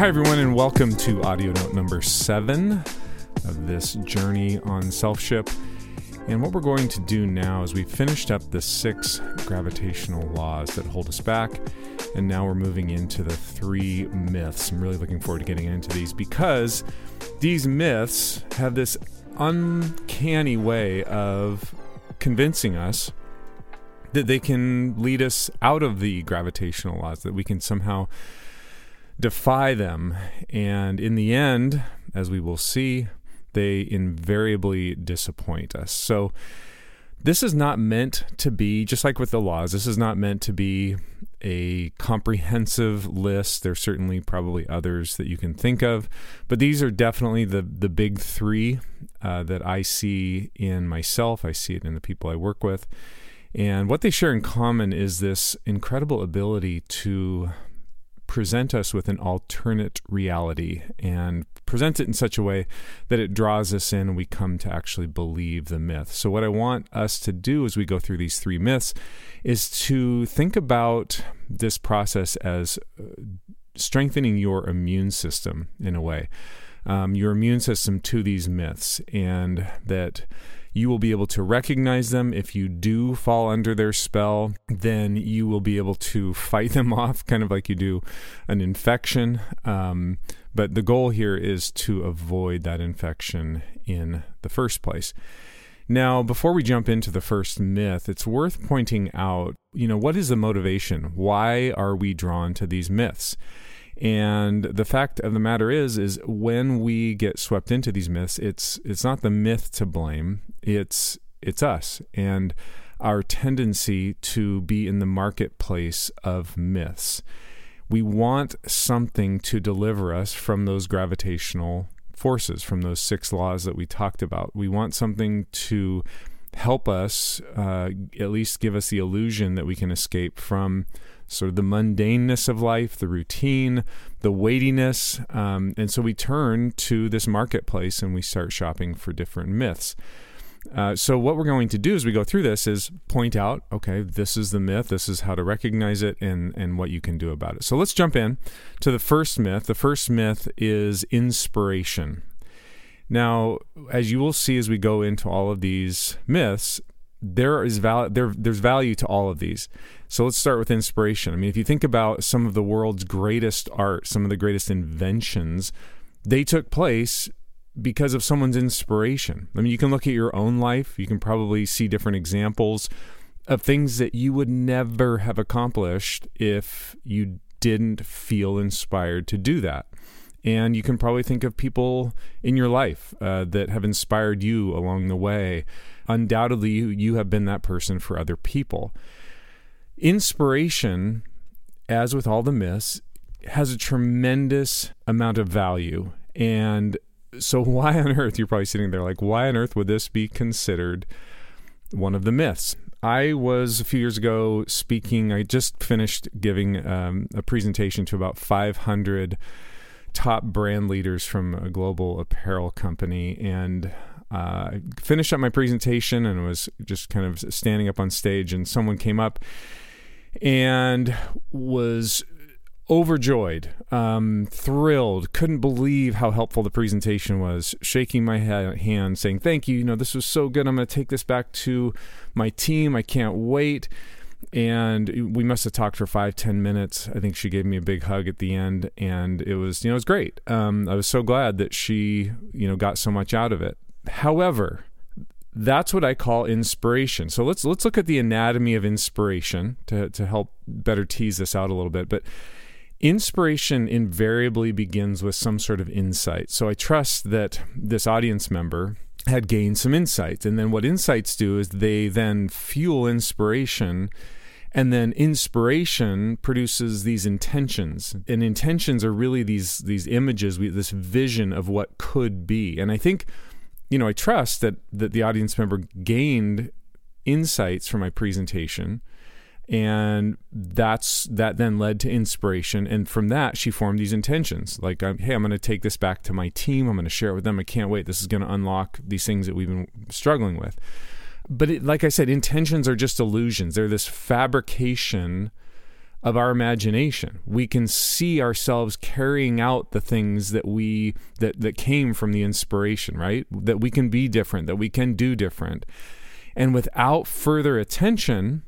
Hi, everyone, and welcome to audio note number seven of this journey on Selfship. And what we're going to do now is we've finished up the six gravitational laws that hold us back, and now we're moving into the three myths. I'm really looking forward to getting into these because these myths have this uncanny way of convincing us that they can lead us out of the gravitational laws, that we can somehow defy them. And in the end, as we will see, they invariably disappoint us. So, this is not meant to be, just like with the laws, this is not meant to be a comprehensive list. There's certainly probably others that you can think of, but these are definitely the, the big three uh, that I see in myself. I see it in the people I work with. And what they share in common is this incredible ability to present us with an alternate reality and present it in such a way that it draws us in and we come to actually believe the myth. So, what I want us to do as we go through these three myths is to think about this process as uh, strengthening your immune system in a way, um, your immune system to these myths, and that you will be able to recognize them. If you do fall under their spell, then you will be able to fight them off, kind of like you do an infection. Um, but the goal here is to avoid that infection in the first place. Now, before we jump into the first myth, it's worth pointing out, you know, what is the motivation? Why are we drawn to these myths? And the fact of the matter is, is when we get swept into these myths, it's it's not the myth to blame. It's it's us and our tendency to be in the marketplace of myths. We want something to deliver us from those gravitational forces, from those six laws that we talked about. We want something to help us, uh, at least give us the illusion that we can escape from sort of the mundaneness of life, the routine, the weightiness. Um, and so we turn to this marketplace and we start shopping for different myths. Uh, so what we're going to do as we go through this is point out, okay, this is the myth, this is how to recognize it, and and what you can do about it. So let's jump in to the first myth. The first myth is inspiration. Now, as you will see as we go into all of these myths, there is val- there there's value to all of these. So let's start with inspiration. I mean, if you think about some of the world's greatest art, some of the greatest inventions, they took place because of someone's inspiration. I mean, you can look at your own life, you can probably see different examples of things that you would never have accomplished if you didn't feel inspired to do that. And you can probably think of people in your life uh, that have inspired you along the way. Undoubtedly, you, you have been that person for other people. Inspiration, as with all the myths, has a tremendous amount of value. And so, why on earth, you're probably sitting there like, why on earth would this be considered one of the myths? I was a few years ago speaking, I just finished giving um, a presentation to about 500 top brand leaders from a global apparel company. And uh, I finished up my presentation and was just kind of standing up on stage, and someone came up and was overjoyed, um, thrilled, couldn't believe how helpful the presentation was, shaking my hand, saying, Thank you. You know, this was so good. I'm going to take this back to my team. I can't wait. And we must have talked for five, ten minutes. I think she gave me a big hug at the end, and it was, you know, it was great. Um, I was so glad that she, you know, got so much out of it. However, that's what I call inspiration. So let's let's look at the anatomy of inspiration to to help better tease this out a little bit. But inspiration invariably begins with some sort of insight. So I trust that this audience member had gained some insights. And then what insights do is they then fuel inspiration. And then inspiration produces these intentions, and intentions are really these these images, this vision of what could be. And I think you know, I trust that that the audience member gained insights from my presentation and that's that then led to inspiration. And from that she formed these intentions. Like um, hey i'm going to take this back to my team. I'm going to share it with them. I can't wait. This is going to unlock these things that we've been struggling with. But it, like i said intentions are just illusions. They're this fabrication of our imagination. We can see ourselves carrying out the things that we that that came from the inspiration, right? That we can be different, that we can do different. And without further attention,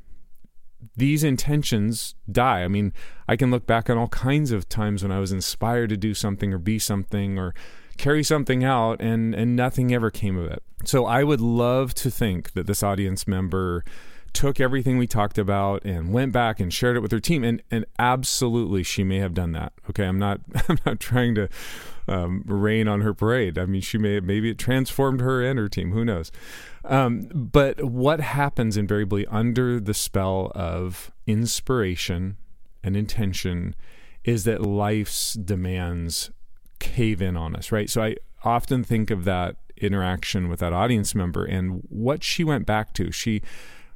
these intentions die. I mean, I can look back on all kinds of times when I was inspired to do something or be something or carry something out and and nothing ever came of it. So I would love to think that this audience member took everything we talked about and went back and shared it with her team and and absolutely she may have done that okay i'm not i'm not trying to um, rain on her parade. I mean she may maybe it transformed her and her team. Who knows? Um, but what happens invariably under the spell of inspiration and intention is that life's demands cave in on us right? So i often think of that interaction with that audience member and what she went back to. She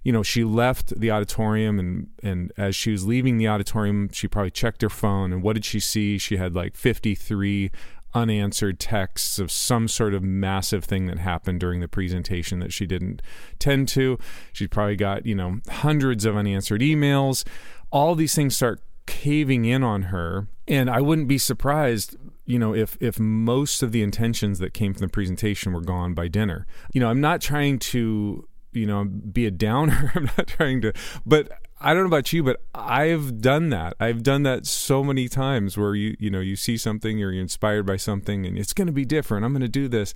you know, she left the auditorium and and as she was leaving the auditorium, she probably checked her phone and what did she see? She had like 53 unanswered texts of some sort of massive thing that happened during the presentation that she didn't tend to. She probably got, you know, hundreds of unanswered emails. All these things start caving in on her and I wouldn't be surprised you know if if most of the intentions that came from the presentation were gone by dinner you know i'm not trying to you know be a downer. I'm not trying to but i don't know about you but i've done that. I've done that so many times where you you know you see something or you're inspired by something and it's going to be different. I'm going to do this.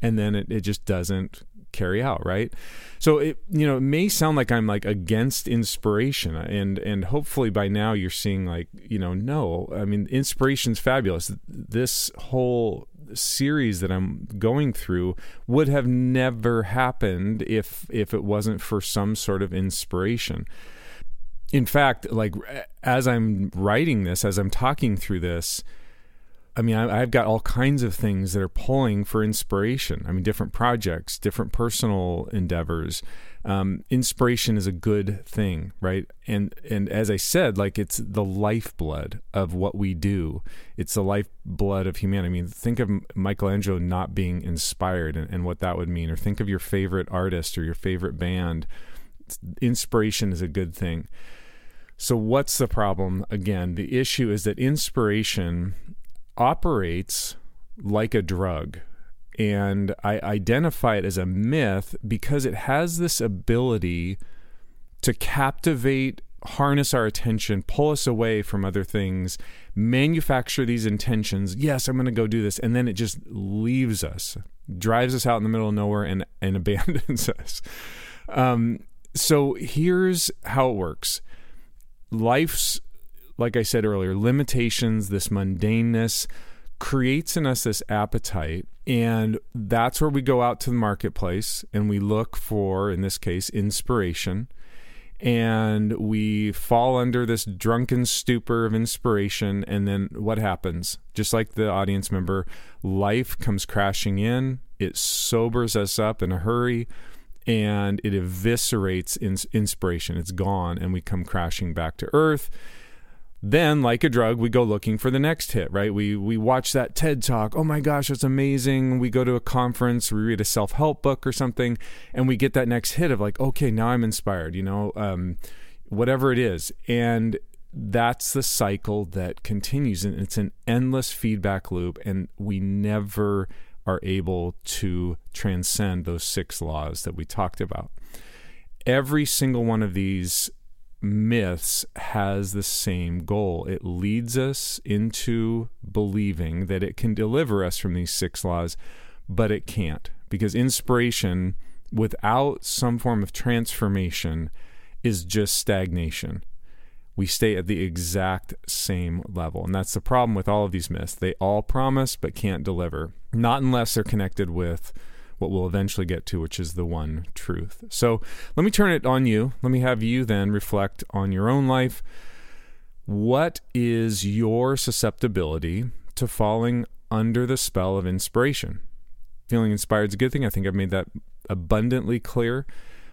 And then it, it just doesn't carry out right? So it you know it may sound like i'm like against inspiration. And and hopefully by now you're seeing like you know no i mean inspiration's fabulous. This whole series that I'm going through would have never happened if if it wasn't for some sort of inspiration. In fact, like as I'm writing this, as I'm talking through this, I mean, I, have got all kinds of things that are pulling for inspiration. I mean, different projects, different personal endeavors, um, inspiration is a good thing, right? And and as I said, like it's the lifeblood of what we do. It's the lifeblood of humanity. I mean, think of Michelangelo not being inspired and, and what that would mean, or think of your favorite artist or your favorite band. Inspiration is a good thing. So, what's the problem? Again, the issue is that inspiration operates like a drug and I identify it as a myth because it has this ability to captivate, harness our attention, pull us away from other things, manufacture these intentions. Yes, I'm going to go do this. And then it just leaves us, drives us out in the middle of nowhere, and, and abandons us. Um, so here's how it works life's, like I said earlier, limitations, this mundaneness creates in us this appetite and that's where we go out to the marketplace and we look for in this case inspiration. And we fall under this drunken stupor of inspiration and then what happens? Just like the audience member life comes crashing in it sobers us up in a hurry and it eviscerates inspiration. It's gone and we come crashing back to earth then like a drug we go looking for the next hit right? We we watch that ted talk. Oh my gosh that's amazing. We go to a conference we read a self-help book or something and we get that next hit of like okay now i'm inspired you know um, whatever it is. And that's the cycle that continues and it's an endless feedback loop and we never are able to transcend those six laws that we talked about. Every single one of these myths has the same goal. It leads us into believing that it can deliver us from these six laws, but it can't because inspiration without some form of transformation is just stagnation. We stay at the exact same level. And that's the problem with all of these myths. They all promise but can't deliver, not unless they're connected with what we'll eventually get to, which is the one truth. So let me turn it on you. Let me have you then reflect on your own life. What is your susceptibility to falling under the spell of inspiration? Feeling inspired is a good thing. I think I've made that abundantly clear.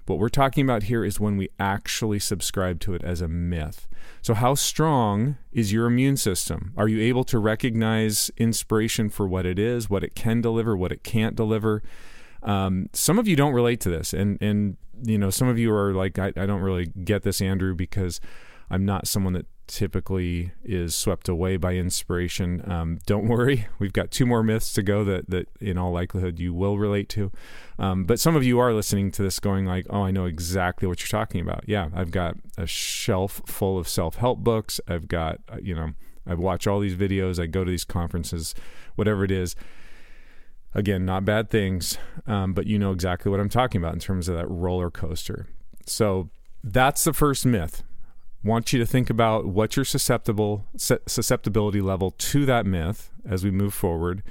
What we're talking about here is when we actually subscribe to it as a myth. So, how strong is your immune system? Are you able to recognize inspiration for what it is, what it can deliver, what it can't deliver? Um, some of you don't relate to this, and and you know some of you are like, I, I don't really get this, Andrew, because I'm not someone that typically is swept away by inspiration. Um, don't worry, we've got two more myths to go that that in all likelihood you will relate to. Um, but some of you are listening to this going like, "Oh, I know exactly what you're talking about." Yeah, I've got a shelf full of self-help books. I've got uh, you know, I watch all these videos. I go to these conferences, whatever it is. Again, not bad things, um, but you know exactly what I'm talking about in terms of that roller coaster. So that's the first myth want you to think about what your susceptible susceptibility level to that myth as we move forward.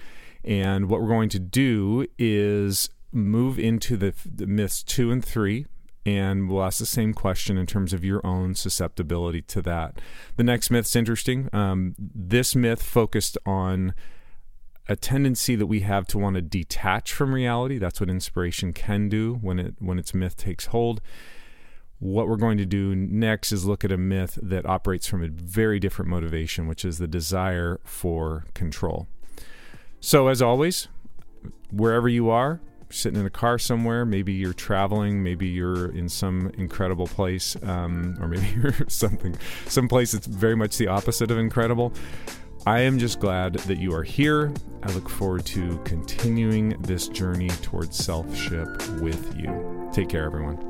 And what we're going to do is move into the, the myths two and three, and we'll ask the same question in terms of your own susceptibility to that. The next myth's interesting. Um, this myth focused on a tendency that we have to want to detach from reality. That's what inspiration can do when it when its myth takes hold. What we're going to do next is look at a myth that operates from a very different motivation, which is the desire for control. So, as always, wherever you are, sitting in a car somewhere, maybe you're traveling, maybe you're in some incredible place, um, or maybe you're something, some place that's very much the opposite of incredible. I am just glad that you are here. I look forward to continuing this journey towards Selfship with you. Take care, everyone.